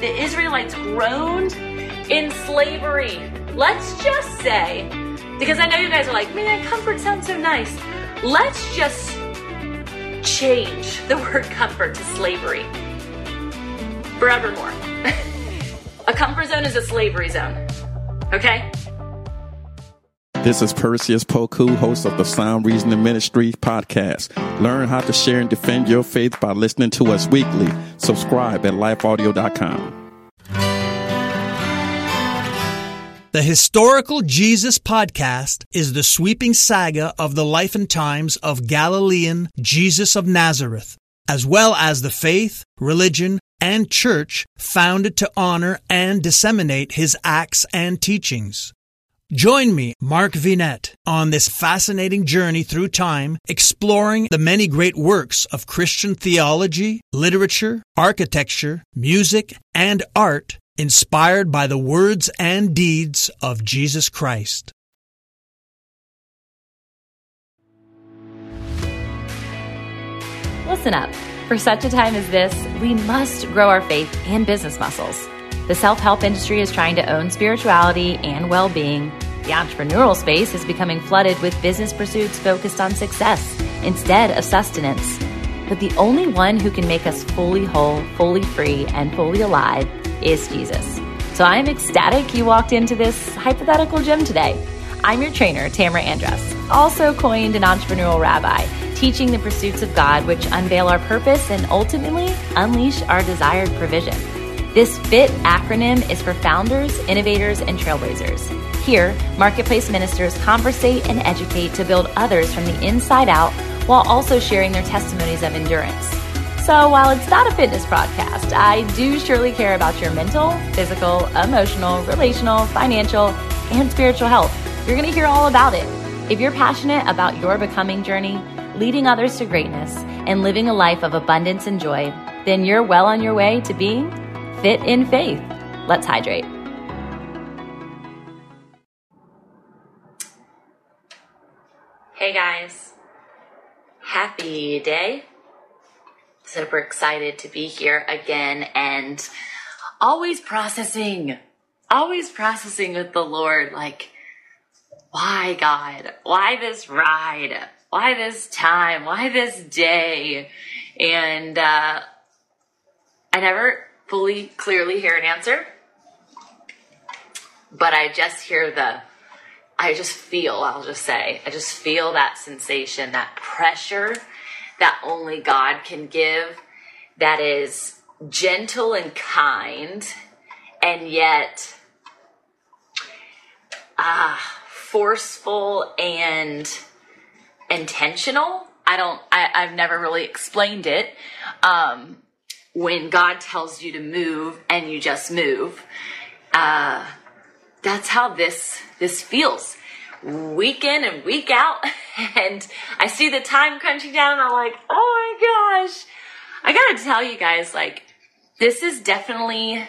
the Israelites groaned in slavery. Let's just say, because I know you guys are like, man, comfort sounds so nice. Let's just change the word comfort to slavery forevermore. a comfort zone is a slavery zone. Okay? This is Perseus Poku, host of the Sound Reasoning Ministry podcast. Learn how to share and defend your faith by listening to us weekly. Subscribe at lifeaudio.com. The Historical Jesus Podcast is the sweeping saga of the life and times of Galilean Jesus of Nazareth, as well as the faith, religion, and church founded to honor and disseminate his acts and teachings. Join me, Mark Vinet, on this fascinating journey through time, exploring the many great works of Christian theology, literature, architecture, music, and art inspired by the words and deeds of Jesus Christ. Listen up. For such a time as this, we must grow our faith and business muscles. The self help industry is trying to own spirituality and well being. The entrepreneurial space is becoming flooded with business pursuits focused on success instead of sustenance. But the only one who can make us fully whole, fully free, and fully alive is Jesus. So I'm ecstatic you walked into this hypothetical gym today. I'm your trainer, Tamra Andress, also coined an entrepreneurial rabbi, teaching the pursuits of God which unveil our purpose and ultimately unleash our desired provision. This FIT acronym is for founders, innovators, and trailblazers. Here, marketplace ministers conversate and educate to build others from the inside out while also sharing their testimonies of endurance. So, while it's not a fitness podcast, I do surely care about your mental, physical, emotional, relational, financial, and spiritual health. You're going to hear all about it. If you're passionate about your becoming journey, leading others to greatness, and living a life of abundance and joy, then you're well on your way to being fit in faith. Let's hydrate. Hey guys, happy day. Super excited to be here again and always processing, always processing with the Lord. Like, why God? Why this ride? Why this time? Why this day? And uh, I never fully clearly hear an answer, but I just hear the I just feel, I'll just say, I just feel that sensation, that pressure that only God can give, that is gentle and kind, and yet ah, forceful and intentional. I don't, I, I've never really explained it. Um, when God tells you to move and you just move. Uh, that's how this this feels week in and week out and i see the time crunching down and i'm like oh my gosh i gotta tell you guys like this is definitely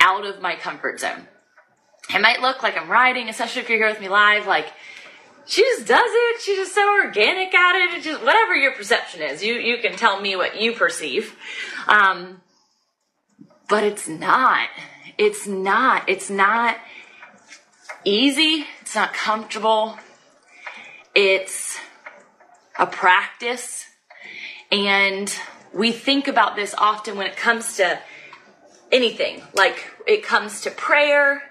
out of my comfort zone it might look like i'm riding especially if you're here with me live like she just does it. She's just so organic at it. It's just whatever your perception is you you can tell me what you perceive. Um but it's not. It's not it's not easy, it's not comfortable, it's a practice. And we think about this often when it comes to anything. Like it comes to prayer,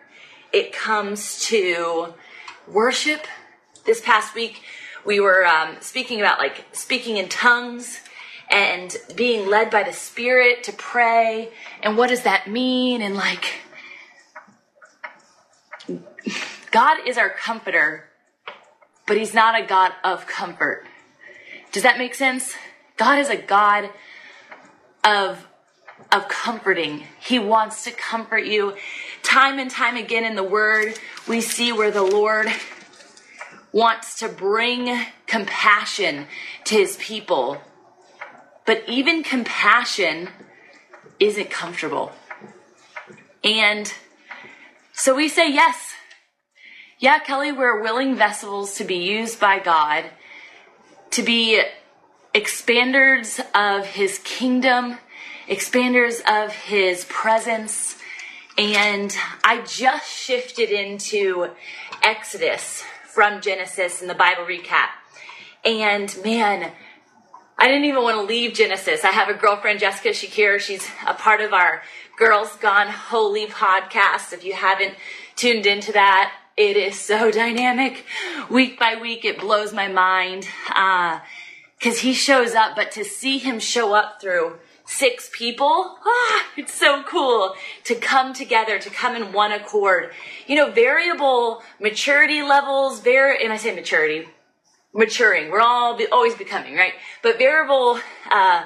it comes to worship. This past week, we were um, speaking about like speaking in tongues and being led by the Spirit to pray. And what does that mean? And like, God is our comforter, but He's not a God of comfort. Does that make sense? God is a God of of comforting. He wants to comfort you. Time and time again in the word, we see where the Lord wants to bring compassion to his people. But even compassion isn't comfortable. And so we say yes yeah, Kelly, we're willing vessels to be used by God, to be expanders of his kingdom expanders of his presence. And I just shifted into Exodus from Genesis and the Bible recap. And man, I didn't even want to leave Genesis. I have a girlfriend, Jessica Shakir. She's a part of our Girls Gone Holy podcast. If you haven't tuned into that, it is so dynamic. Week by week, it blows my mind. Uh, cause he shows up, but to see him show up through six people, ah, it's so cool to come together, to come in one accord. You know, variable maturity levels, very, and I say maturity, maturing. We're all be, always becoming, right? But variable, uh,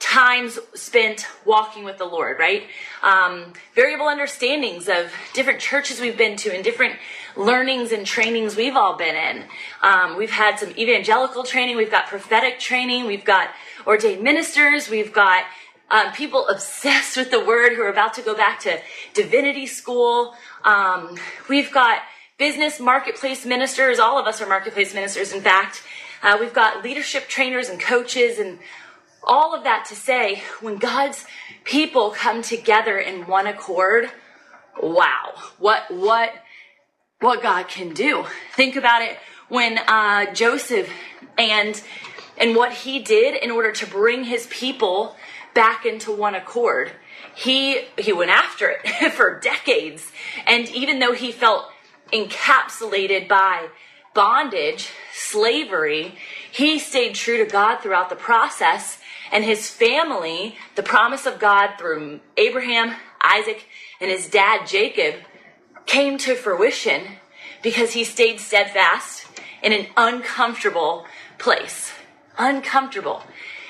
times spent walking with the Lord, right? Um, variable understandings of different churches we've been to and different learnings and trainings we've all been in. Um, we've had some evangelical training, we've got prophetic training, we've got ordained ministers, we've got um, people obsessed with the word who are about to go back to divinity school. Um, we've got business marketplace ministers. All of us are marketplace ministers, in fact. Uh, we've got leadership trainers and coaches and all of that to say, when God's people come together in one accord, wow, what, what, what God can do. Think about it when, uh, Joseph and, and what he did in order to bring his people back into one accord. He, he went after it for decades. And even though he felt encapsulated by bondage, slavery, he stayed true to God throughout the process and his family, the promise of God through Abraham, Isaac, and his dad Jacob came to fruition because he stayed steadfast in an uncomfortable place. Uncomfortable.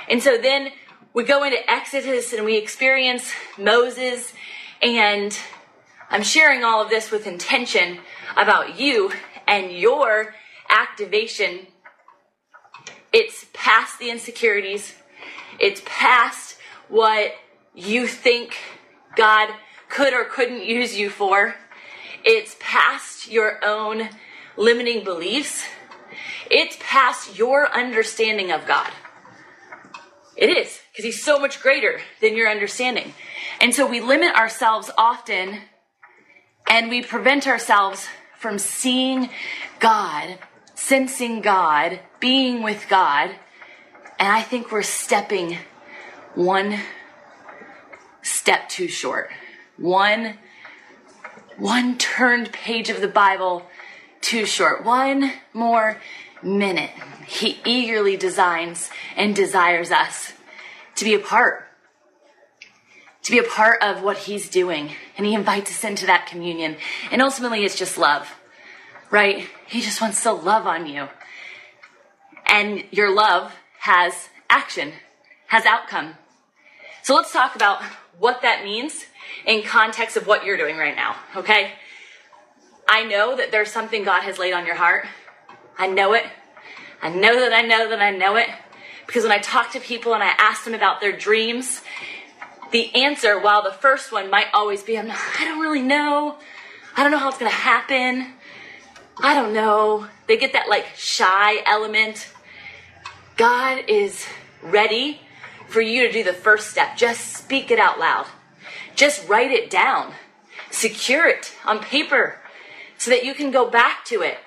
And so then we go into Exodus and we experience Moses and I'm sharing all of this with intention about you and your activation. It's past the insecurities. It's past what you think God could or couldn't use you for. It's past your own limiting beliefs. It's past your understanding of God. It is, because He's so much greater than your understanding. And so we limit ourselves often and we prevent ourselves from seeing God, sensing God, being with God and I think we're stepping one step too short. One, one turned page of the Bible too short. One more minute. He eagerly designs and desires us to be a part, to be a part of what he's doing. And he invites us into that communion. And ultimately, it's just love, right? He just wants to love on you. And your love has action, has outcome. So let's talk about what that means in context of what you're doing right now, okay? I know that there's something God has laid on your heart. I know it. I know that I know that I know it. Because when I talk to people and I ask them about their dreams, the answer, while the first one might always be, I'm not, I don't really know. I don't know how it's going to happen. I don't know. They get that like shy element. God is ready for you to do the first step. Just speak it out loud. Just write it down. Secure it on paper so that you can go back to it.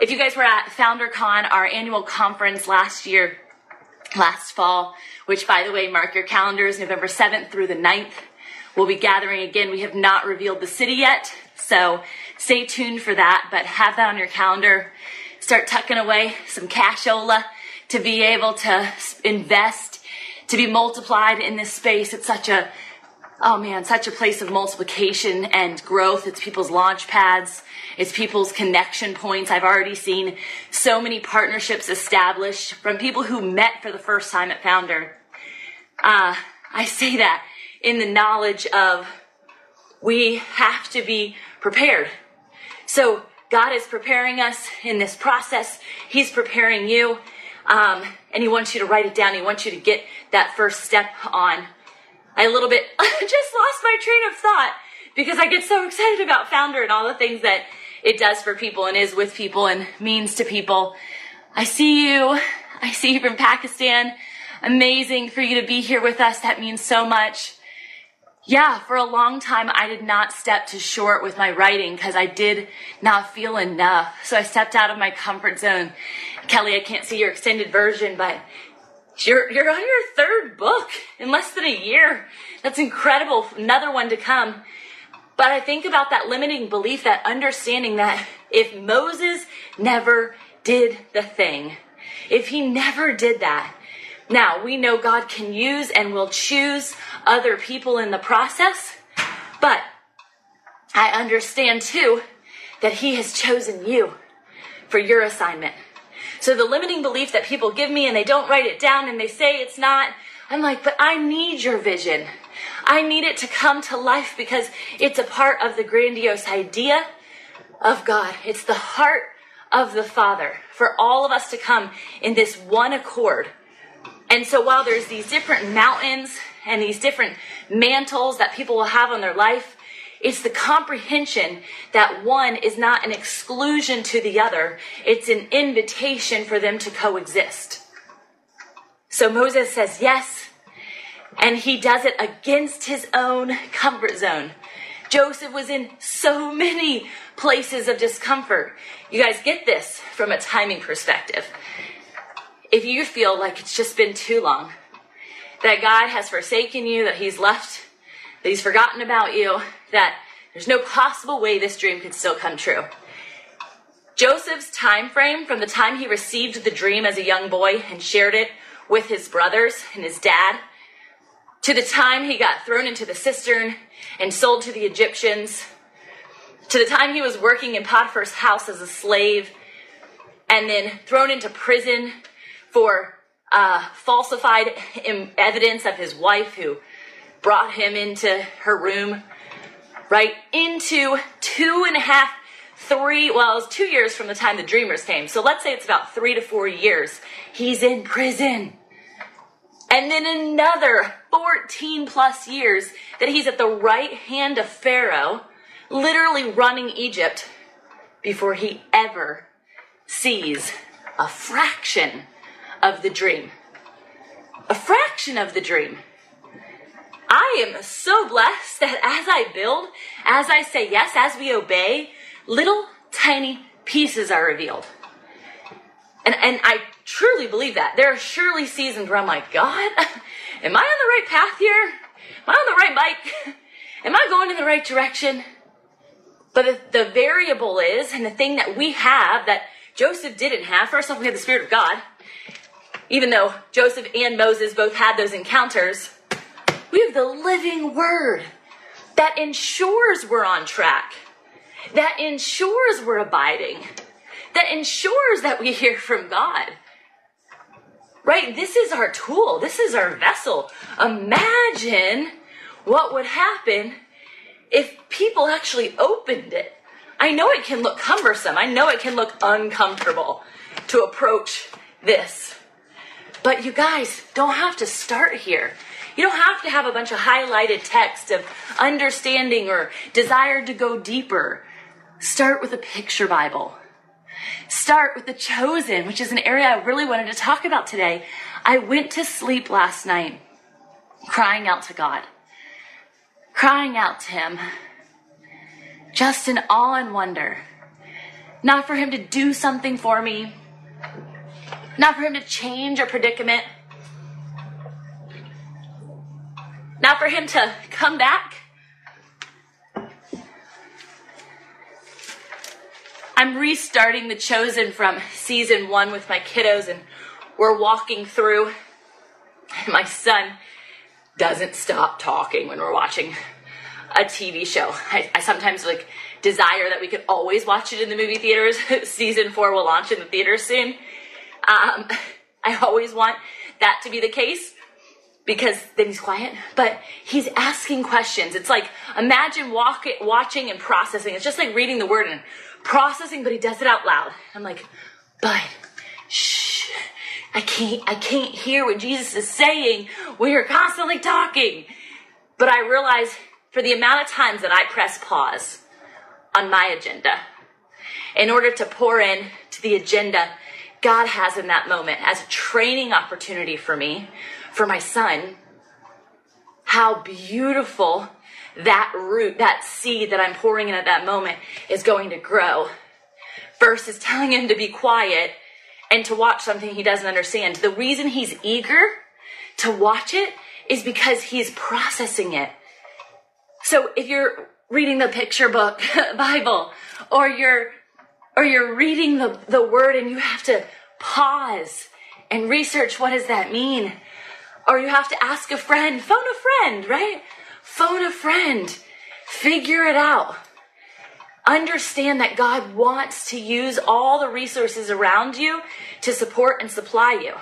If you guys were at FounderCon, our annual conference last year, last fall, which by the way, mark your calendars, November 7th through the 9th, we'll be gathering again. We have not revealed the city yet, so stay tuned for that, but have that on your calendar. Start tucking away some cashola to be able to invest, to be multiplied in this space. It's such a, oh man, such a place of multiplication and growth. It's people's launch pads. It's people's connection points. I've already seen so many partnerships established from people who met for the first time at Founder. Uh, I say that in the knowledge of we have to be prepared. So God is preparing us in this process. He's preparing you. Um, and he wants you to write it down. He wants you to get that first step on. I a little bit just lost my train of thought because I get so excited about Founder and all the things that it does for people and is with people and means to people. I see you. I see you from Pakistan. amazing for you to be here with us. That means so much. Yeah, for a long time, I did not step too short with my writing because I did not feel enough. So I stepped out of my comfort zone. Kelly, I can't see your extended version, but you're, you're on your third book in less than a year. That's incredible. Another one to come. But I think about that limiting belief, that understanding that if Moses never did the thing, if he never did that, now we know God can use and will choose other people in the process, but I understand too that he has chosen you for your assignment. So the limiting belief that people give me and they don't write it down and they say it's not, I'm like, but I need your vision. I need it to come to life because it's a part of the grandiose idea of God. It's the heart of the Father for all of us to come in this one accord. And so while there's these different mountains and these different mantles that people will have on their life, it's the comprehension that one is not an exclusion to the other. It's an invitation for them to coexist. So Moses says yes, and he does it against his own comfort zone. Joseph was in so many places of discomfort. You guys get this from a timing perspective. If you feel like it's just been too long, that God has forsaken you, that he's left, that he's forgotten about you, that there's no possible way this dream could still come true. Joseph's time frame from the time he received the dream as a young boy and shared it with his brothers and his dad to the time he got thrown into the cistern and sold to the Egyptians to the time he was working in Potiphar's house as a slave and then thrown into prison for uh, falsified evidence of his wife who brought him into her room, right? Into two and a half, three, well, it was two years from the time the dreamers came. So let's say it's about three to four years. He's in prison. And then another 14 plus years that he's at the right hand of Pharaoh, literally running Egypt before he ever sees a fraction of the dream. A fraction of the dream. I am so blessed that as I build, as I say yes, as we obey, little tiny pieces are revealed. And, and I truly believe that. There are surely seasons where I'm like, God, am I on the right path here? Am I on the right bike? Am I going in the right direction? But the, the variable is, and the thing that we have that Joseph didn't have, first off, we have the Spirit of God. Even though Joseph and Moses both had those encounters, we have the living word that ensures we're on track, that ensures we're abiding, that ensures that we hear from God. Right? This is our tool. This is our vessel. Imagine what would happen if people actually opened it. I know it can look cumbersome. I know it can look uncomfortable to approach this. But you guys don't have to start here. You don't have to have a bunch of highlighted text of understanding or desire to go deeper. Start with a picture Bible. Start with the chosen, which is an area I really wanted to talk about today. I went to sleep last night crying out to God, crying out to Him, just in awe and wonder. Not for Him to do something for me, not for Him to change a predicament, not for Him to come back I'm restarting The Chosen from season one with my kiddos, and we're walking through. My son doesn't stop talking when we're watching a TV show. I, I sometimes like desire that we could always watch it in the movie theaters. season four will launch in the theaters soon. Um, I always want that to be the case because then he's quiet, but he's asking questions. It's like imagine walk, watching and processing. It's just like reading the word and processing, but he does it out loud. I'm like, but shh, I can't, I can't hear what Jesus is saying when you're constantly talking. But I realize for the amount of times that I press pause on my agenda in order to pour in to the agenda God has in that moment as a training opportunity for me, for my son, how beautiful that root, that seed that I'm pouring in at that moment is going to grow versus telling him to be quiet and to watch something he doesn't understand. The reason he's eager to watch it is because he's processing it. So if you're reading the picture book Bible or you're or you're reading the, the word and you have to pause and research what does that mean? Or you have to ask a friend, phone a friend, right? Phone a friend. Figure it out. Understand that God wants to use all the resources around you to support and supply you.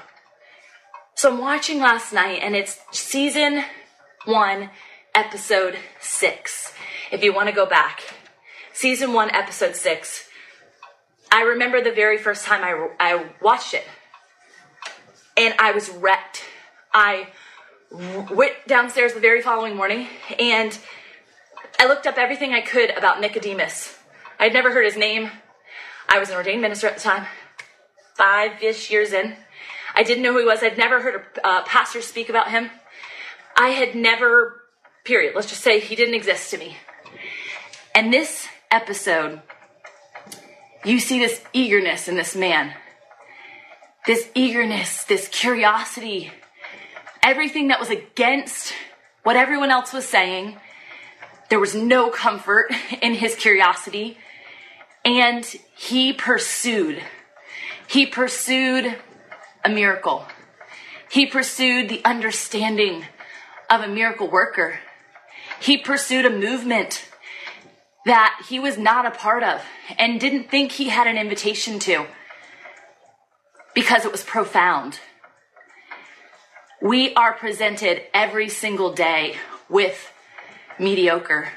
So I'm watching last night and it's season one, episode six. If you want to go back, season one, episode six. I remember the very first time I, I watched it and I was wrecked. I went downstairs the very following morning and I looked up everything I could about Nicodemus. I'd never heard his name. I was an ordained minister at the time, five ish years in. I didn't know who he was. I'd never heard a uh, pastor speak about him. I had never, period, let's just say he didn't exist to me. And this episode, you see this eagerness in this man. This eagerness, this curiosity, everything that was against what everyone else was saying. There was no comfort in his curiosity. And he pursued. He pursued a miracle. He pursued the understanding of a miracle worker. He pursued a movement that he was not a part of and didn't think he had an invitation to because it was profound. We are presented every single day with mediocre,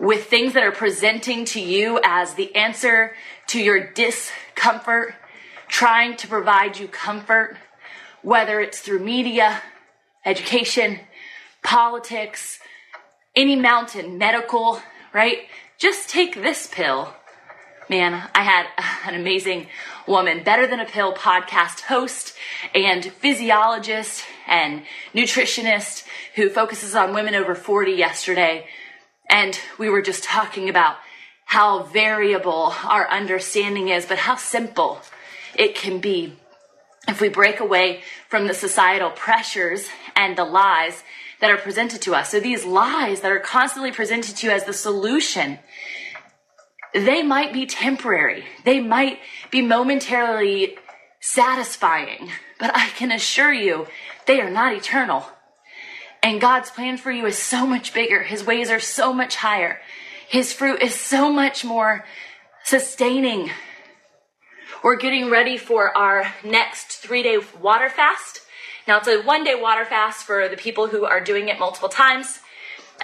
with things that are presenting to you as the answer to your discomfort, trying to provide you comfort, whether it's through media, education, politics, any mountain, medical, right? Just take this pill. Man, I had an amazing woman, Better Than a Pill podcast host and physiologist and nutritionist who focuses on women over 40 yesterday. And we were just talking about how variable our understanding is, but how simple it can be if we break away from the societal pressures and the lies that are presented to us. So these lies that are constantly presented to you as the solution, they might be temporary. They might be momentarily satisfying, but I can assure you they are not eternal. And God's plan for you is so much bigger. His ways are so much higher. His fruit is so much more sustaining. We're getting ready for our next three day water fast. Now, it's a one day water fast for the people who are doing it multiple times,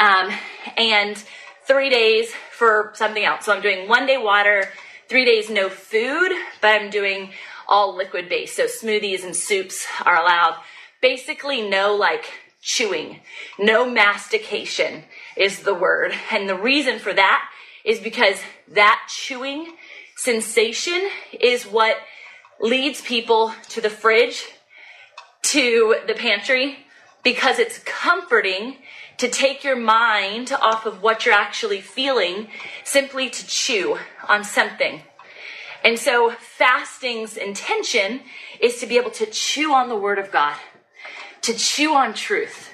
um, and three days for something else. So, I'm doing one day water, three days no food, but I'm doing all liquid based. So, smoothies and soups are allowed. Basically, no like chewing, no mastication is the word. And the reason for that is because that chewing sensation is what leads people to the fridge to the pantry because it's comforting to take your mind off of what you're actually feeling simply to chew on something. And so fasting's intention is to be able to chew on the word of God, to chew on truth,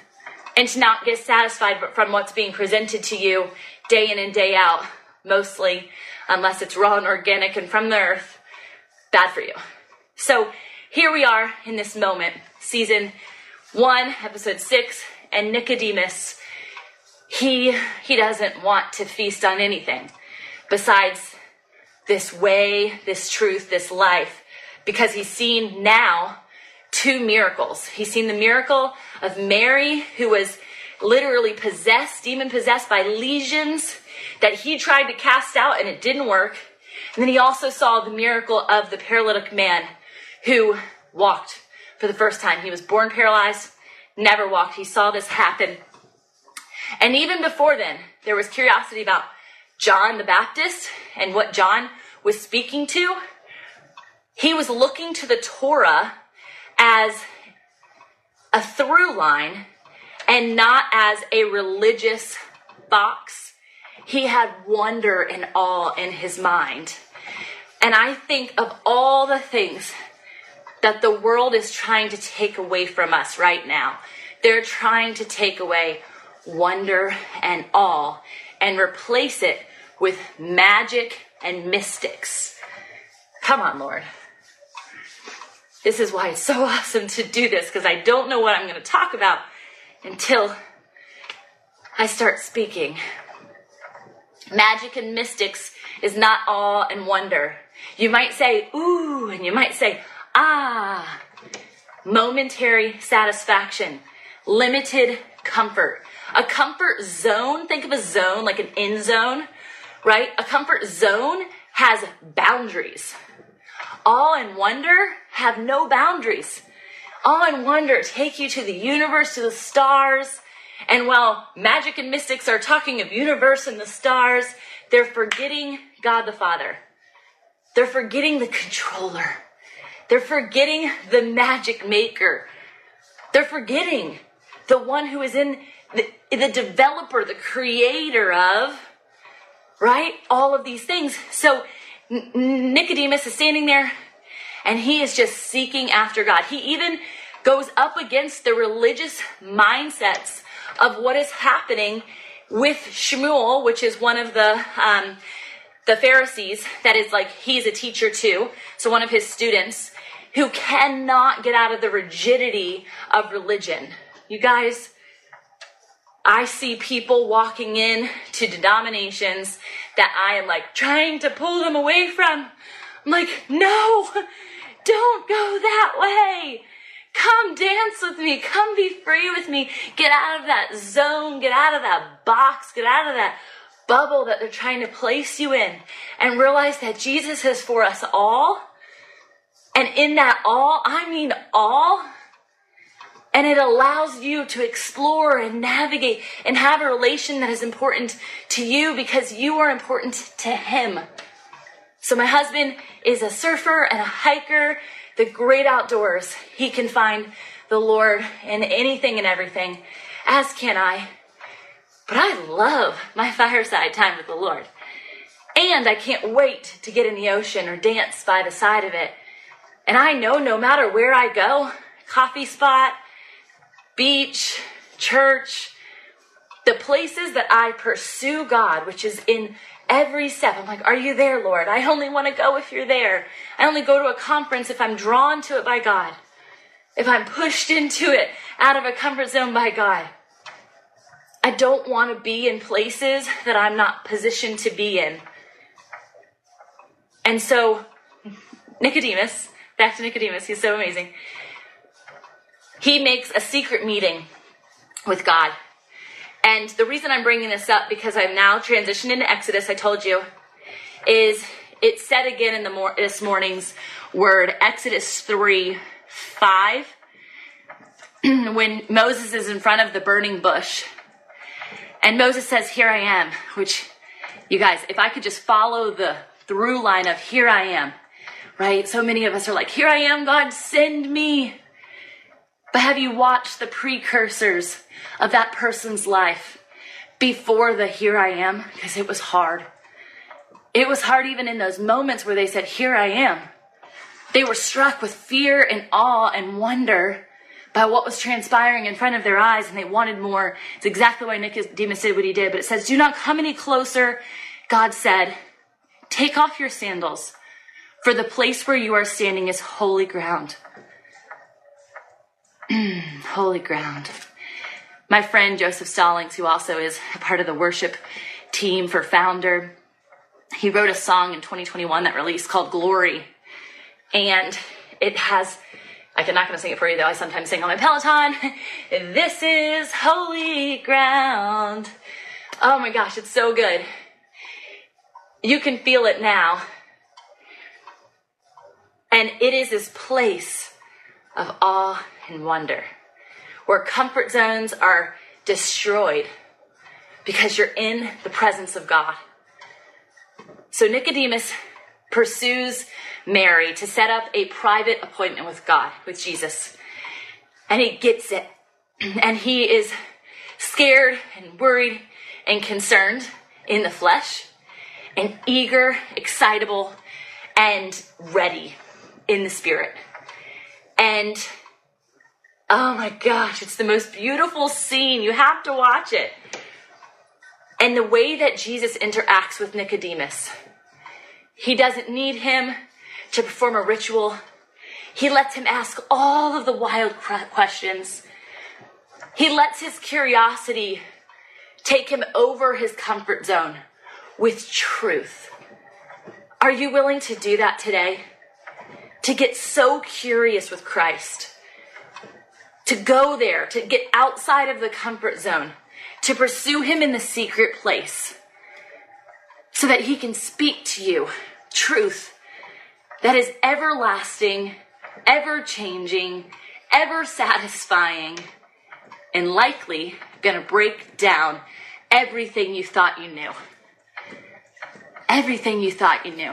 and to not get satisfied from what's being presented to you day in and day out, mostly, unless it's raw and organic and from the earth, bad for you. So here we are in this moment season one, episode six, and Nicodemus, he he doesn't want to feast on anything besides this way, this truth, this life, because he's seen now two miracles. He's seen the miracle of Mary, who was literally possessed, demon possessed by legions that he tried to cast out and it didn't work. And then he also saw the miracle of the paralytic man who walked for the first time. He was born paralyzed, never walked. He saw this happen. And even before then, there was curiosity about John the Baptist and what John was speaking to. he was looking to the Torah as a through line and not as a religious box. He had wonder and awe in his mind. And I think of all the things that the world is trying to take away from us right now. They're trying to take away wonder and awe and replace it with magic and mystics. Come on, Lord. This is why it's so awesome to do this because I don't know what I'm going to talk about until I start speaking. Magic and mystics is not awe and wonder. You might say, ooh, and you might say, ah. Momentary satisfaction, limited comfort. A comfort zone, think of a zone like an end zone, right? A comfort zone has boundaries. Awe and wonder have no boundaries. Awe and wonder take you to the universe, to the stars. And while magic and mystics are talking of universe and the stars, they're forgetting God the Father. They're forgetting the controller. They're forgetting the magic maker. They're forgetting the one who is in the, the developer, the creator of, right? All of these things. So Nicodemus is standing there and he is just seeking after God. He even goes up against the religious mindsets of what is happening with Shmuel, which is one of the um, the Pharisees. That is like he's a teacher too, so one of his students who cannot get out of the rigidity of religion. You guys, I see people walking in to denominations that I am like trying to pull them away from. I'm like, no, don't go that way. Come dance with me. Come be free with me. Get out of that zone. Get out of that box. Get out of that bubble that they're trying to place you in and realize that Jesus is for us all. And in that all, I mean all. And it allows you to explore and navigate and have a relation that is important to you because you are important to him. So my husband is a surfer and a hiker, the great outdoors. He can find the Lord in anything and everything, as can I. But I love my fireside time with the Lord. And I can't wait to get in the ocean or dance by the side of it. And I know no matter where I go, coffee spot, beach, church, the places that I pursue God, which is in every step. I'm like, Are you there, Lord? I only want to go if you're there. I only go to a conference if I'm drawn to it by God, if I'm pushed into it out of a comfort zone by God. I don't want to be in places that I'm not positioned to be in. And so, Nicodemus, back to Nicodemus, he's so amazing. He makes a secret meeting with God. And the reason I'm bringing this up because I'm now transitioned into Exodus, I told you, is it said again in the mor- this morning's word, Exodus 3 5, when Moses is in front of the burning bush. And Moses says, Here I am, which, you guys, if I could just follow the through line of here I am, right? So many of us are like, Here I am, God, send me. But have you watched the precursors of that person's life before the here I am? Because it was hard. It was hard even in those moments where they said, Here I am. They were struck with fear and awe and wonder by what was transpiring in front of their eyes, and they wanted more. It's exactly why Nicodemus did what he did. But it says, Do not come any closer. God said, Take off your sandals, for the place where you are standing is holy ground. holy ground. My friend Joseph Stallings, who also is a part of the worship team for Founder, he wrote a song in 2021 that released called Glory. And it has, I'm not going to sing it for you though, I sometimes sing on my Peloton. this is holy ground. Oh my gosh, it's so good. You can feel it now. And it is this place of awe and wonder where comfort zones are destroyed because you're in the presence of God. So Nicodemus pursues Mary to set up a private appointment with God, with Jesus. And he gets it. And he is scared and worried and concerned in the flesh, and eager, excitable, and ready in the spirit. And oh my gosh, it's the most beautiful scene. You have to watch it. And the way that Jesus interacts with Nicodemus, he doesn't need him to perform a ritual. He lets him ask all of the wild questions. He lets his curiosity take him over his comfort zone with truth. Are you willing to do that today? To get so curious with Christ, to go there, to get outside of the comfort zone, to pursue Him in the secret place, so that He can speak to you truth that is everlasting, ever changing, ever satisfying, and likely going to break down everything you thought you knew. Everything you thought you knew.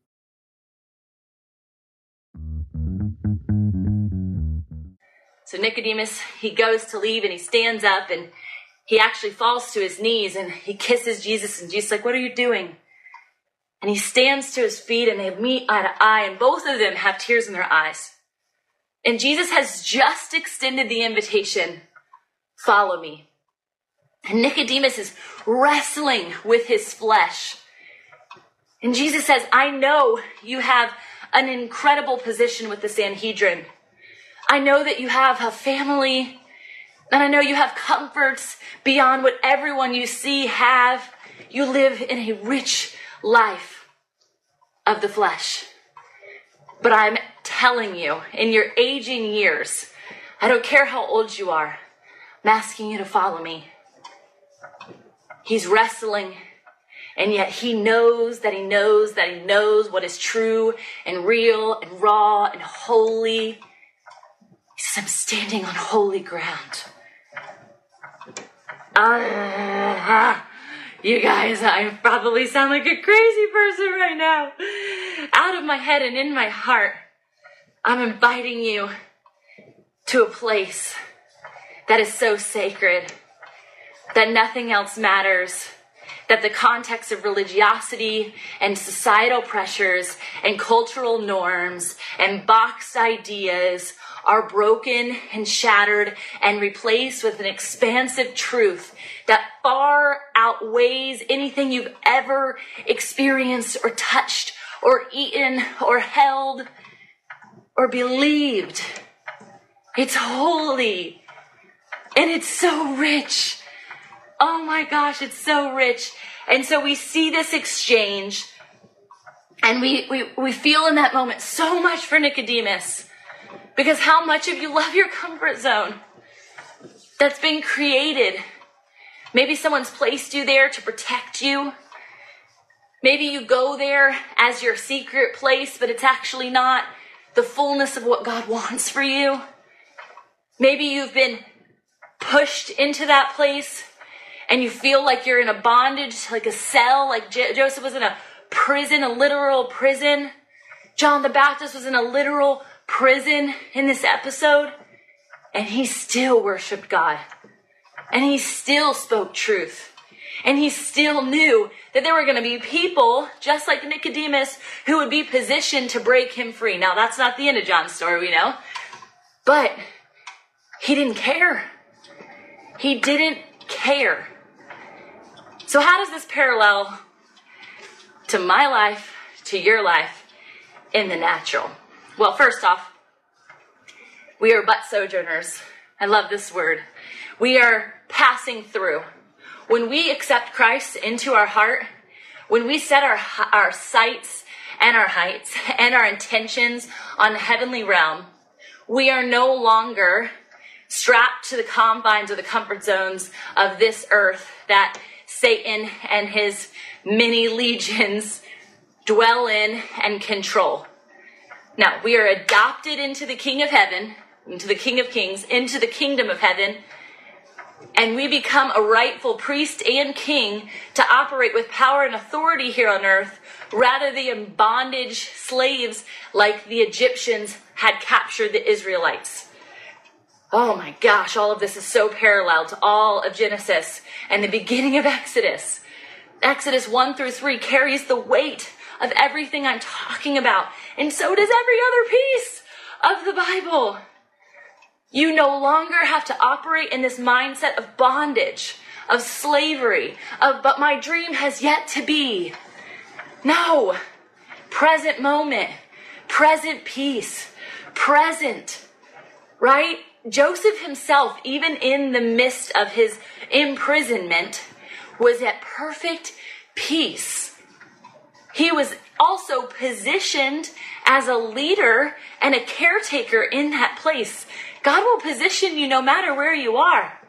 So Nicodemus, he goes to leave and he stands up and he actually falls to his knees and he kisses Jesus, and Jesus like, "What are you doing?" And he stands to his feet, and they meet eye to eye, and both of them have tears in their eyes. And Jesus has just extended the invitation, "Follow me." And Nicodemus is wrestling with his flesh. And Jesus says, I know you have an incredible position with the Sanhedrin. I know that you have a family and I know you have comforts beyond what everyone you see have. You live in a rich life of the flesh. But I'm telling you, in your aging years, I don't care how old you are, I'm asking you to follow me. He's wrestling, and yet he knows that he knows that he knows what is true and real and raw and holy. Says, I'm standing on holy ground. Uh, you guys, I probably sound like a crazy person right now. Out of my head and in my heart, I'm inviting you to a place that is so sacred that nothing else matters that the context of religiosity and societal pressures and cultural norms and boxed ideas are broken and shattered and replaced with an expansive truth that far outweighs anything you've ever experienced or touched or eaten or held or believed. It's holy and it's so rich. Oh my gosh, it's so rich. And so we see this exchange and we, we, we feel in that moment so much for Nicodemus because how much of you love your comfort zone that's been created. Maybe someone's placed you there to protect you. Maybe you go there as your secret place, but it's actually not the fullness of what God wants for you. Maybe you've been pushed into that place and you feel like you're in a bondage, like a cell, like J- Joseph was in a prison, a literal prison. John the Baptist was in a literal prison in this episode, and he still worshiped God. And he still spoke truth. And he still knew that there were going to be people, just like Nicodemus, who would be positioned to break him free. Now, that's not the end of John's story, we know. But he didn't care. He didn't care. So, how does this parallel to my life, to your life in the natural? Well, first off, we are but sojourners. I love this word. We are passing through. When we accept Christ into our heart When we set our, our sights and our heights and our intentions on the heavenly realm, we are no longer strapped to the confines or the comfort zones of this earth that Satan and his many legions dwell in and control. Now, we are adopted into the King of Heaven, into the King of Kings, into the kingdom of heaven, and we become a rightful priest and king to operate with power and authority here on earth rather than bondage slaves like the Egyptians had captured the Israelites. Oh my gosh, all of this is so parallel to all of Genesis and the beginning of Exodus. Exodus 1 through 3 carries the weight of everything I'm talking about, and so does every other piece of the Bible. You no longer have to operate in this mindset of bondage, of slavery, of, but my dream has yet to be. No. Present moment, present peace, present, right? Joseph himself, even in the midst of his imprisonment, was at perfect peace. He was also positioned as a leader and a caretaker in that place. God will position you no matter where you are.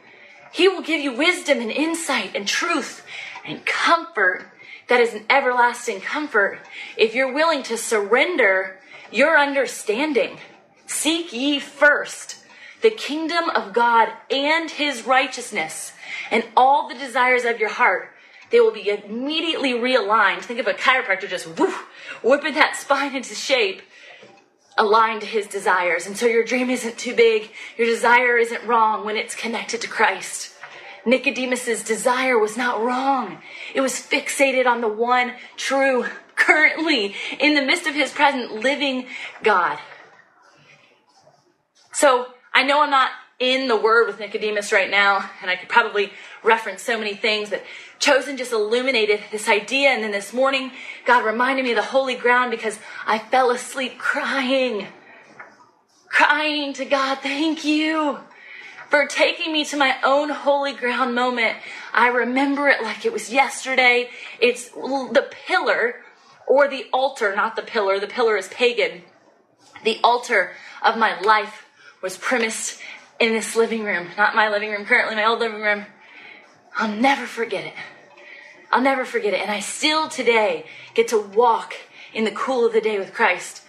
He will give you wisdom and insight and truth and comfort that is an everlasting comfort if you're willing to surrender your understanding. Seek ye first the kingdom of God and his righteousness and all the desires of your heart. They will be immediately realigned. Think of a chiropractor just woof, whipping that spine into shape aligned to his desires. And so your dream isn't too big. Your desire isn't wrong when it's connected to Christ. Nicodemus's desire was not wrong. It was fixated on the one true, currently in the midst of his present living God. So I know I'm not in the word with Nicodemus right now, and I could probably reference so many things, but Chosen just illuminated this idea. And then this morning, God reminded me of the holy ground because I fell asleep crying, crying to God, thank you for taking me to my own holy ground moment. I remember it like it was yesterday. It's the pillar or the altar, not the pillar. The pillar is pagan. The altar of my life was premised in this living room, not my living room currently, my old living room. I'll never forget it. I'll never forget it. And I still today get to walk in the cool of the day with Christ.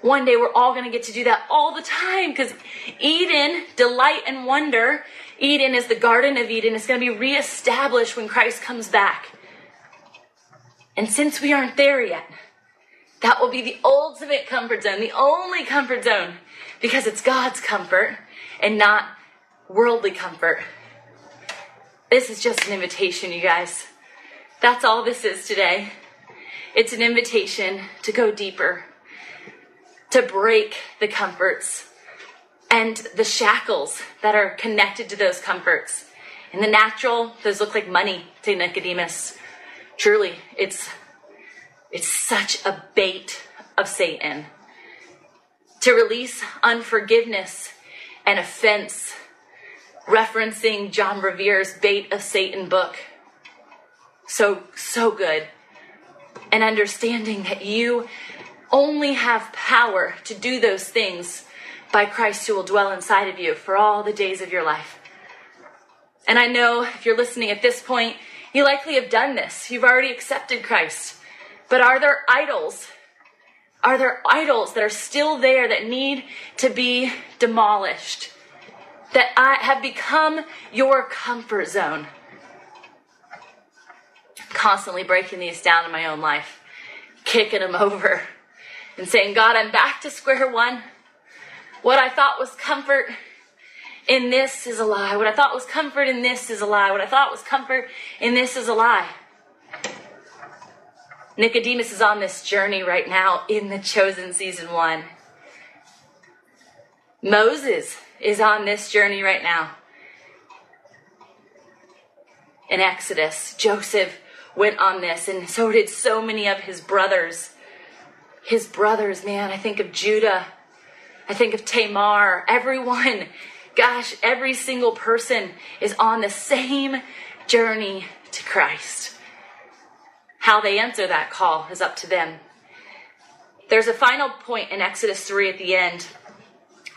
One day we're all going to get to do that all the time because Eden, delight and wonder, Eden is the Garden of Eden. It's going to be reestablished when Christ comes back. And since we aren't there yet, that will be the ultimate comfort zone, the only comfort zone, because it's God's comfort and not worldly comfort. This is just an invitation, you guys. That's all this is today. It's an invitation to go deeper, to break the comforts and the shackles that are connected to those comforts. In the natural, those look like money to Nicodemus. Truly, it's it's such a bait of Satan. To release unforgiveness and offense referencing John Bevere's Bait of Satan book. So, so good. And understanding that you only have power to do those things by Christ who will dwell inside of you for all the days of your life. And I know if you're listening at this point, you likely have done this. You've already accepted Christ. But are there idols? Are there idols that are still there that need to be demolished? that I have become your comfort zone. Constantly breaking these down in my own life, kicking them over, and saying, God, I'm back to square one. What I thought was comfort in this is a lie. What I thought was comfort in this is a lie. What I thought was comfort in this is a lie. Nicodemus is on this journey right now in the chosen season one. Moses is on this journey right now. In Exodus, Joseph went on this, and so did so many of his brothers. His brothers, man, I think of Judah, I think of Tamar, everyone. Gosh, every single person is on the same journey to Christ. How they answer that call is up to them. There's a final point in Exodus 3 at the end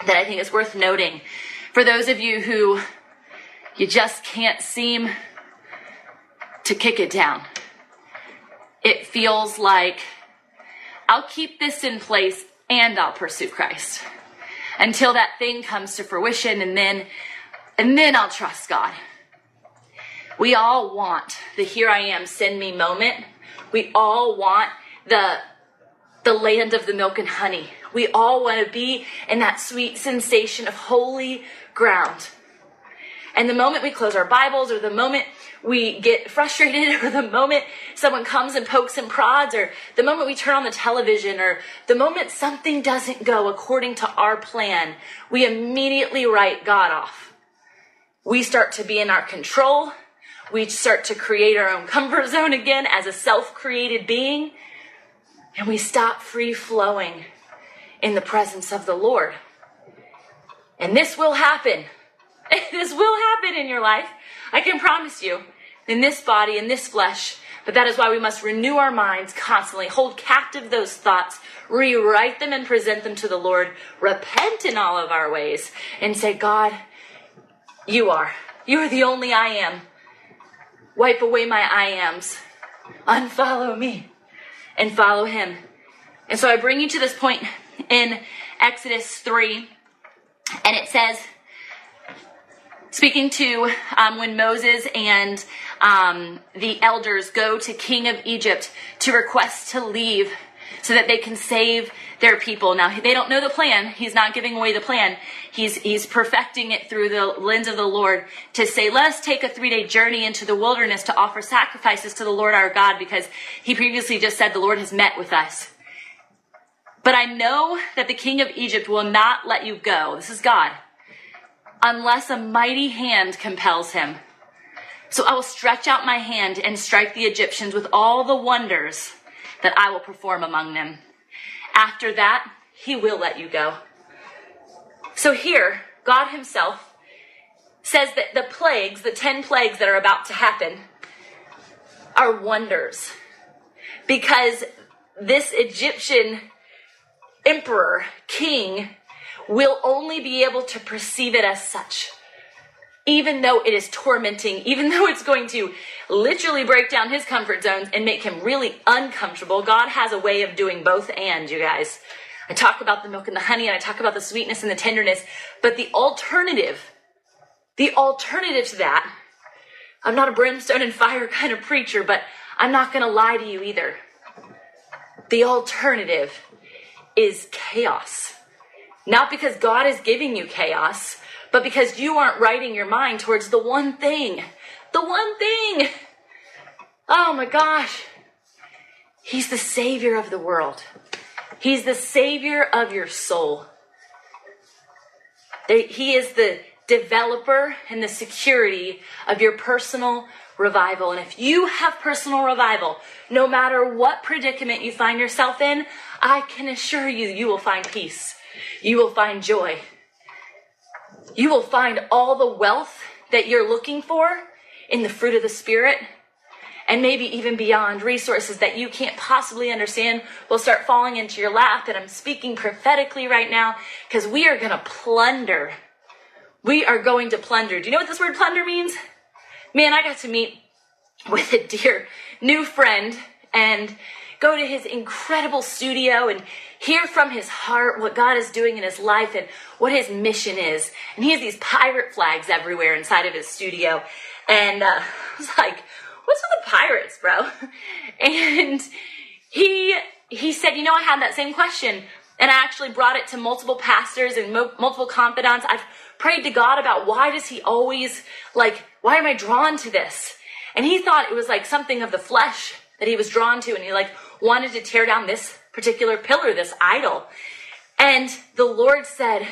that I think is worth noting. For those of you who you just can't seem to kick it down, it feels like I'll keep this in place and I'll pursue Christ until that thing comes to fruition and then and then I'll trust God. We all want the here I am send me moment. We all want the the land of the milk and honey. We all want to be in that sweet sensation of holy ground. And the moment we close our Bibles or the moment we get frustrated or the moment someone comes and pokes and prods or the moment we turn on the television or the moment something doesn't go according to our plan, we immediately write God off. We start to be in our control. We start to create our own comfort zone again as a self-created being. And we stop free flowing in the presence of the Lord. And this will happen. this will happen in your life. I can promise you. In this body, in this flesh. But that is why we must renew our minds constantly, hold captive those thoughts, rewrite them and present them to the Lord, repent in all of our ways, and say, God, you are. You are the only I am. Wipe away my I ams. Unfollow me and follow him. And so I bring you to this point in Exodus 3, and it says, speaking to um, when Moses and um, the elders go to King of Egypt to request to leave so that they can save their people. Now they don't know the plan. He's not giving away the plan. He's he's perfecting it through the lens of the Lord to say, let us take a three day journey into the wilderness to offer sacrifices to the Lord our God because he previously just said the Lord has met with us. But I know that the king of Egypt will not let you go. This is God. Unless a mighty hand compels him. So I will stretch out my hand and strike the Egyptians with all the wonders that I will perform among them. After that, he will let you go. So here, God himself says that the plagues, the 10 plagues that are about to happen, are wonders. Because this Egyptian emperor, king, will only be able to perceive it as such. Even though it is tormenting, even though it's going to literally break down his comfort zones and make him really uncomfortable, God has a way of doing both and, you guys. I talk about the milk and the honey and I talk about the sweetness and the tenderness, but the alternative, the alternative to that, I'm not a brimstone and fire kind of preacher, but I'm not going to lie to you either. The alternative is chaos. Not because God is giving you chaos, but because you aren't writing your mind towards the one thing. The one thing. Oh my gosh. He's the savior of the world. He's the savior of your soul. He is the developer and the security of your personal revival. And if you have personal revival, no matter what predicament you find yourself in, I can assure you, you will find peace. You will find joy. You will find all the wealth that you're looking for in the fruit of the Spirit. And maybe even beyond resources that you can't possibly understand will start falling into your lap. And I'm speaking prophetically right now because we are going to plunder. We are going to plunder. Do you know what this word plunder means? Man, I got to meet with a dear new friend and go to his incredible studio and hear from his heart what God is doing in his life and what his mission is. And he has these pirate flags everywhere inside of his studio. And uh, I was like, what's with the pirates, bro? And he he said, you know, I had that same question. And I actually brought it to multiple pastors and mo- multiple confidants. I've prayed to God about why does he always like, why am I drawn to this? And he thought it was like something of the flesh that he was drawn to. And he like wanted to tear down this particular pillar, this idol. And the Lord said,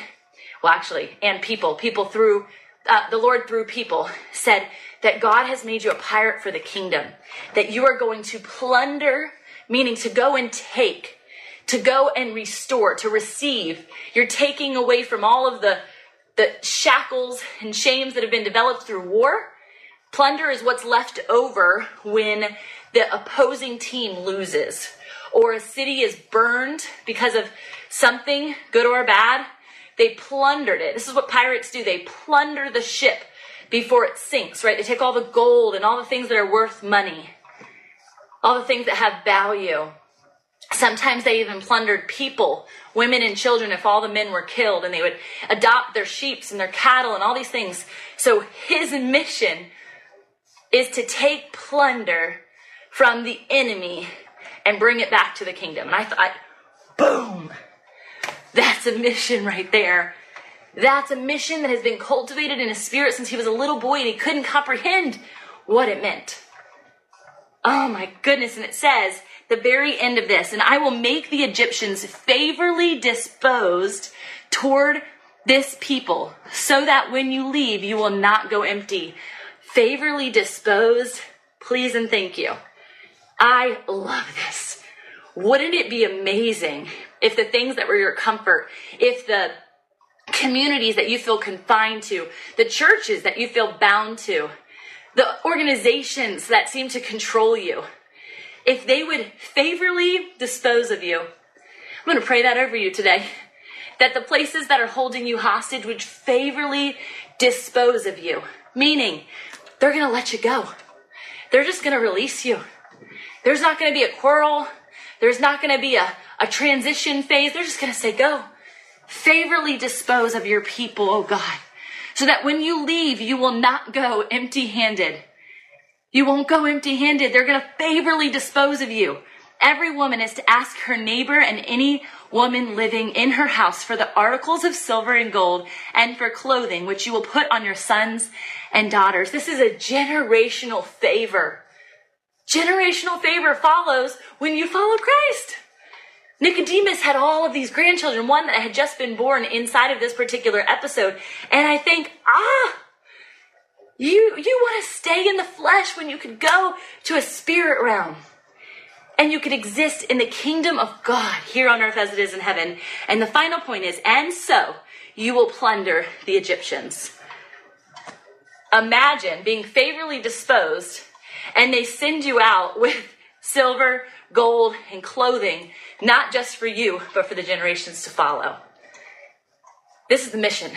well, actually, and people, people through, uh, the Lord through people said that God has made you a pirate for the kingdom, that you are going to plunder, meaning to go and take, to go and restore, to receive. You're taking away from all of the, the shackles and shames that have been developed through war. Plunder is what's left over when the opposing team loses or a city is burned because of something, good or bad, they plundered it. This is what pirates do. They plunder the ship before it sinks, right? They take all the gold and all the things that are worth money, all the things that have value. Sometimes they even plundered people, women and children, if all the men were killed, and they would adopt their sheep and their cattle and all these things. So his mission is to take plunder from the enemy and bring it back to the kingdom. And I thought, boom, that's a mission right there. That's a mission that has been cultivated in his spirit since he was a little boy and he couldn't comprehend what it meant. Oh my goodness. And it says, the very end of this, and I will make the Egyptians favorably disposed toward this people, so that when you leave, you will not go empty. Favorably disposed, please and thank you. I love this. Wouldn't it be amazing if the things that were your comfort, if the communities that you feel confined to, the churches that you feel bound to, the organizations that seem to control you, if they would favorably dispose of you, I'm going to pray that over you today. That the places that are holding you hostage would favorably dispose of you, meaning they're going to let you go. They're just going to release you. There's not going to be a quarrel. There's not going to be a, a transition phase. They're just going to say, go. Favorably dispose of your people, oh God, so that when you leave, you will not go empty handed. You won't go empty handed. They're going to favorably dispose of you. Every woman is to ask her neighbor and any woman living in her house for the articles of silver and gold and for clothing, which you will put on your sons and daughters. This is a generational favor. Generational favor follows when you follow Christ. Nicodemus had all of these grandchildren, one that had just been born inside of this particular episode. And I think, ah, you, you want to stay in the flesh when you could go to a spirit realm. And you could exist in the kingdom of God here on earth as it is in heaven. And the final point is, and so you will plunder the Egyptians. Imagine being favorably disposed and they send you out with silver, gold, and clothing, not just for you, but for the generations to follow. This is the mission.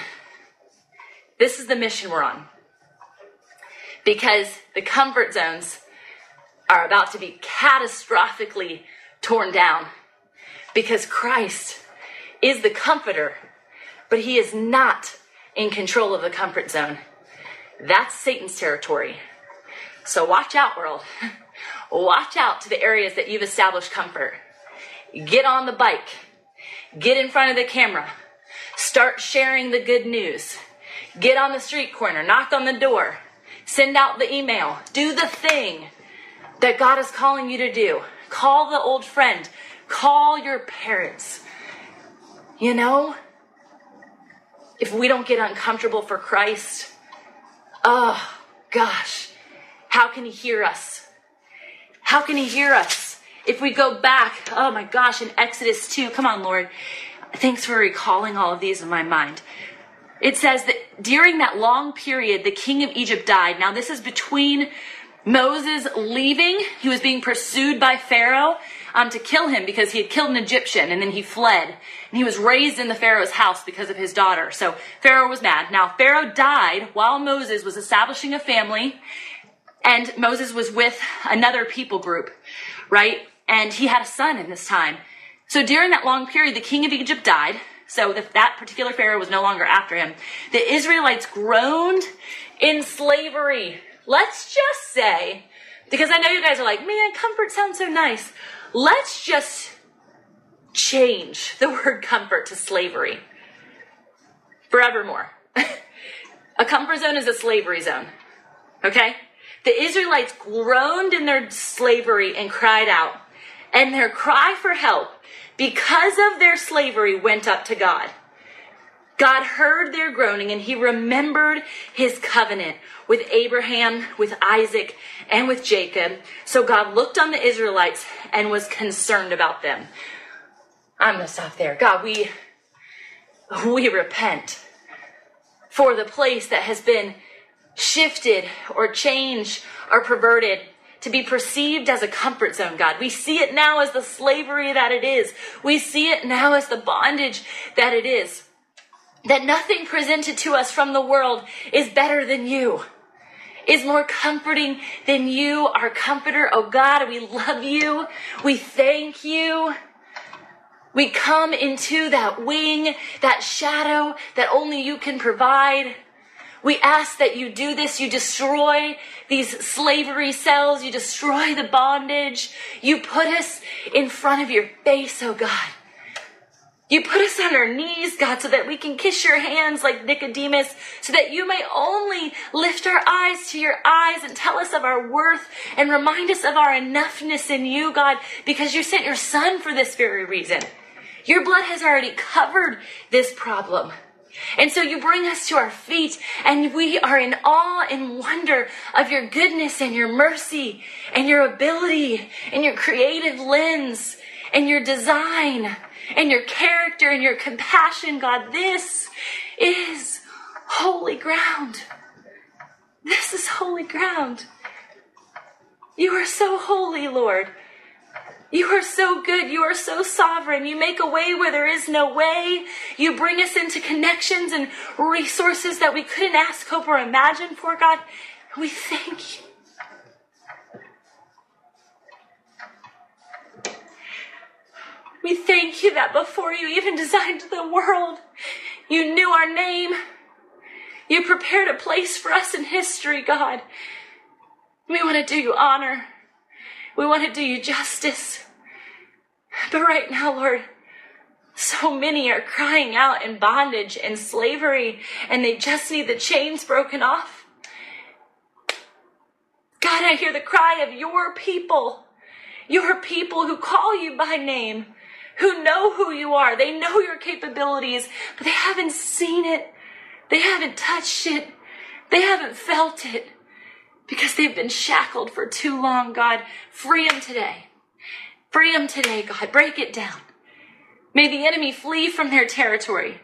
This is the mission we're on. Because the comfort zones are about to be catastrophically torn down. Because Christ is the comforter, but he is not in control of the comfort zone. That's Satan's territory. So watch out, world. watch out to the areas that you've established comfort. Get on the bike. Get in front of the camera. Start sharing the good news. Get on the street corner. Knock on the door. Send out the email. Do the thing that God is calling you to do. Call the old friend. Call your parents. You know, if we don't get uncomfortable for Christ, oh gosh, how can he hear us? How can he hear us? If we go back, oh my gosh, in Exodus 2, come on, Lord. Thanks for recalling all of these in my mind. It says that during that long period, the king of Egypt died. Now, this is between Moses leaving. He was being pursued by Pharaoh um, to kill him because he had killed an Egyptian and then he fled. And he was raised in the Pharaoh's house because of his daughter. So Pharaoh was mad. Now, Pharaoh died while Moses was establishing a family and Moses was with another people group, right? And he had a son in this time. So during that long period, the king of Egypt died. So the, that particular Pharaoh was no longer after him. The Israelites groaned in slavery. Let's just say, because I know you guys are like, man, comfort sounds so nice. Let's just change the word comfort to slavery forevermore. a comfort zone is a slavery zone. Okay? The Israelites groaned in their slavery and cried out. And their cry for help because of their slavery went up to God. God heard their groaning and he remembered his covenant with Abraham, with Isaac, and with Jacob. So God looked on the Israelites and was concerned about them. I'm going to stop there. God, we, we repent for the place that has been shifted or changed or perverted to be perceived as a comfort zone, God. We see it now as the slavery that it is. We see it now as the bondage that it is. That nothing presented to us from the world is better than you, is more comforting than you, our comforter. Oh God, we love you. We thank you. We come into that wing, that shadow that only you can provide. We ask that you do this. You destroy these slavery cells. You destroy the bondage. You put us in front of your face, oh God. You put us on our knees, God, so that we can kiss your hands like Nicodemus, so that you may only lift our eyes to your eyes and tell us of our worth and remind us of our enoughness in you, God, because you sent your son for this very reason. Your blood has already covered this problem. And so you bring us to our feet and we are in awe and wonder of your goodness and your mercy and your ability and your creative lens and your design and your character and your compassion, God. This is holy ground. This is holy ground. You are so holy, Lord. You are so good. You are so sovereign. You make a way where there is no way. You bring us into connections and resources that we couldn't ask, hope, or imagine for, God. We thank you. We thank you that before you even designed the world, you knew our name. You prepared a place for us in history, God. We want to do you honor. We want to do you justice. But right now, Lord, so many are crying out in bondage and slavery, and they just need the chains broken off. God, I hear the cry of your people, your people who call you by name, who know who you are. They know your capabilities, but they haven't seen it. They haven't touched it. They haven't felt it because they've been shackled for too long. God, free them today. Free them today, God. Break it down. May the enemy flee from their territory.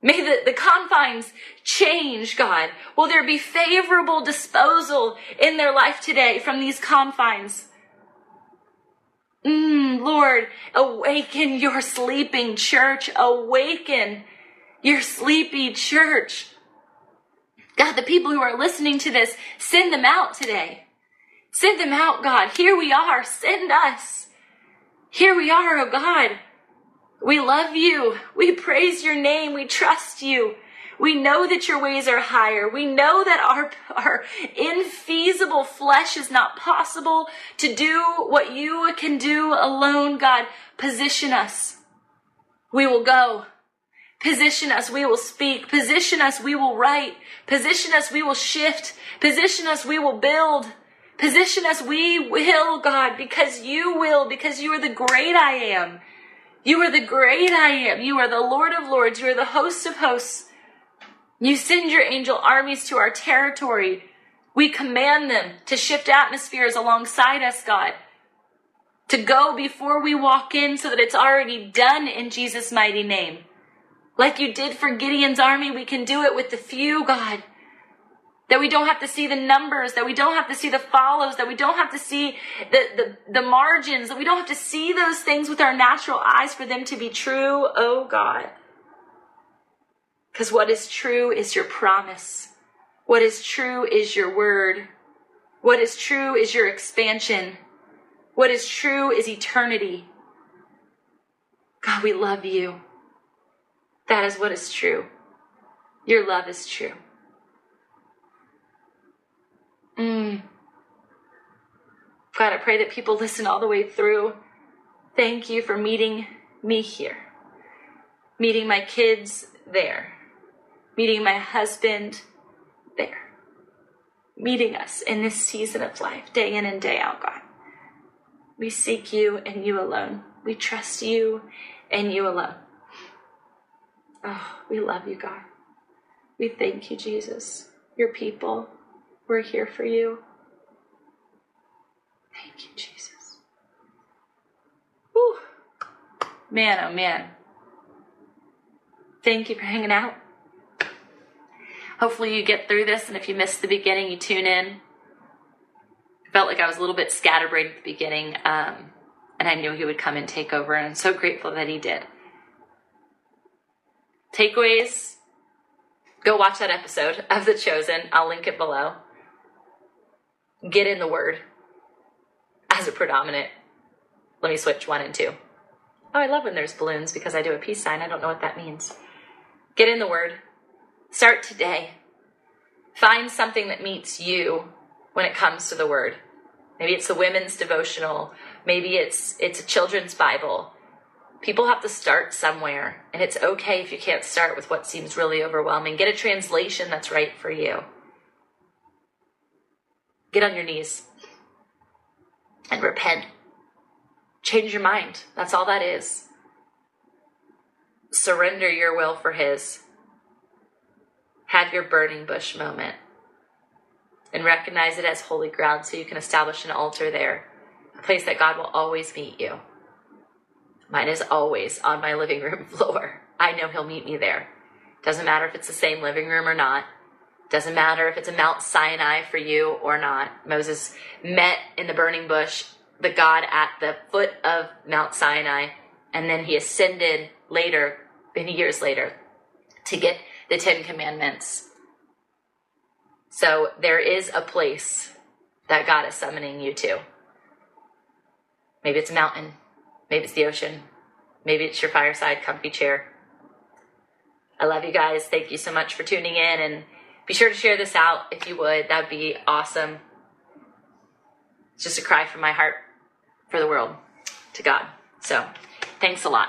May the, the confines change, God. Will there be favorable disposal in their life today from these confines? Mm, Lord, awaken your sleeping church. Awaken your sleepy church. God, the people who are listening to this, send them out today. Send them out, God. Here we are. Send us. Here we are, oh God. We love you. We praise your name. We trust you. We know that your ways are higher. We know that our, our infeasible flesh is not possible to do what you can do alone, God. Position us. We will go. Position us, we will speak. Position us, we will write. Position us, we will shift. Position us, we will build. Position us, we will, God, because you will, because you are the great I am. You are the great I am. You are the Lord of Lords. You are the host of hosts. You send your angel armies to our territory. We command them to shift atmospheres alongside us, God. To go before we walk in so that it's already done in Jesus' mighty name. Like you did for Gideon's army, we can do it with the few, God. That we don't have to see the numbers, that we don't have to see the follows, that we don't have to see the, the, the margins, that we don't have to see those things with our natural eyes for them to be true. Oh God. Because what is true is your promise. What is true is your word. What is true is your expansion. What is true is eternity. God, we love you. That is what is true. Your love is true. Mm. God, I pray that people listen all the way through. Thank you for meeting me here, meeting my kids there, meeting my husband there, meeting us in this season of life, day in and day out, God. We seek you and you alone. We trust you and you alone. Oh, we love you, God. We thank you, Jesus. Your people, we're here for you. Thank you, Jesus. Whew. Man, oh man. Thank you for hanging out. Hopefully, you get through this, and if you missed the beginning, you tune in. I felt like I was a little bit scatterbrained at the beginning, um, and I knew he would come and take over, and I'm so grateful that he did. Takeaways go watch that episode of The Chosen. I'll link it below. Get in the Word as a predominant. Let me switch one and two. Oh, I love when there's balloons because I do a peace sign. I don't know what that means. Get in the Word. Start today. Find something that meets you when it comes to the Word. Maybe it's a women's devotional. Maybe it's it's a children's Bible. People have to start somewhere, and it's okay if you can't start with what seems really overwhelming. Get a translation that's right for you. Get on your knees and repent. Change your mind. That's all that is. Surrender your will for His. Have your burning bush moment and recognize it as holy ground so you can establish an altar there, a place that God will always meet you. Mine is always on my living room floor. I know He'll meet me there. Doesn't matter if it's the same living room or not. Doesn't matter if it's a Mount Sinai for you or not. Moses met in the burning bush the God at the foot of Mount Sinai, and then he ascended later, many years later, to get the Ten Commandments. So there is a place that God is summoning you to. Maybe it's a mountain. Maybe it's the ocean. Maybe it's your fireside comfy chair. I love you guys. Thank you so much for tuning in and be sure to share this out if you would. That'd be awesome. It's just a cry from my heart for the world to God. So thanks a lot.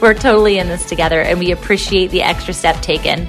we're totally in this together and we appreciate the extra step taken.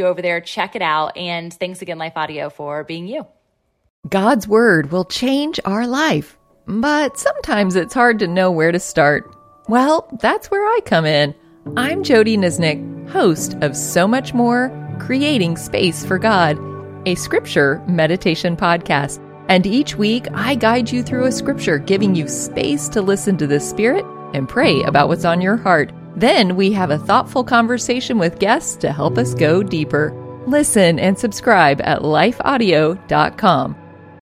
you over there. Check it out. And thanks again, Life Audio, for being you. God's Word will change our life, but sometimes it's hard to know where to start. Well, that's where I come in. I'm Jody Nisnik, host of So Much More Creating Space for God, a scripture meditation podcast. And each week, I guide you through a scripture, giving you space to listen to the Spirit and pray about what's on your heart. Then we have a thoughtful conversation with guests to help us go deeper. Listen and subscribe at lifeaudio.com.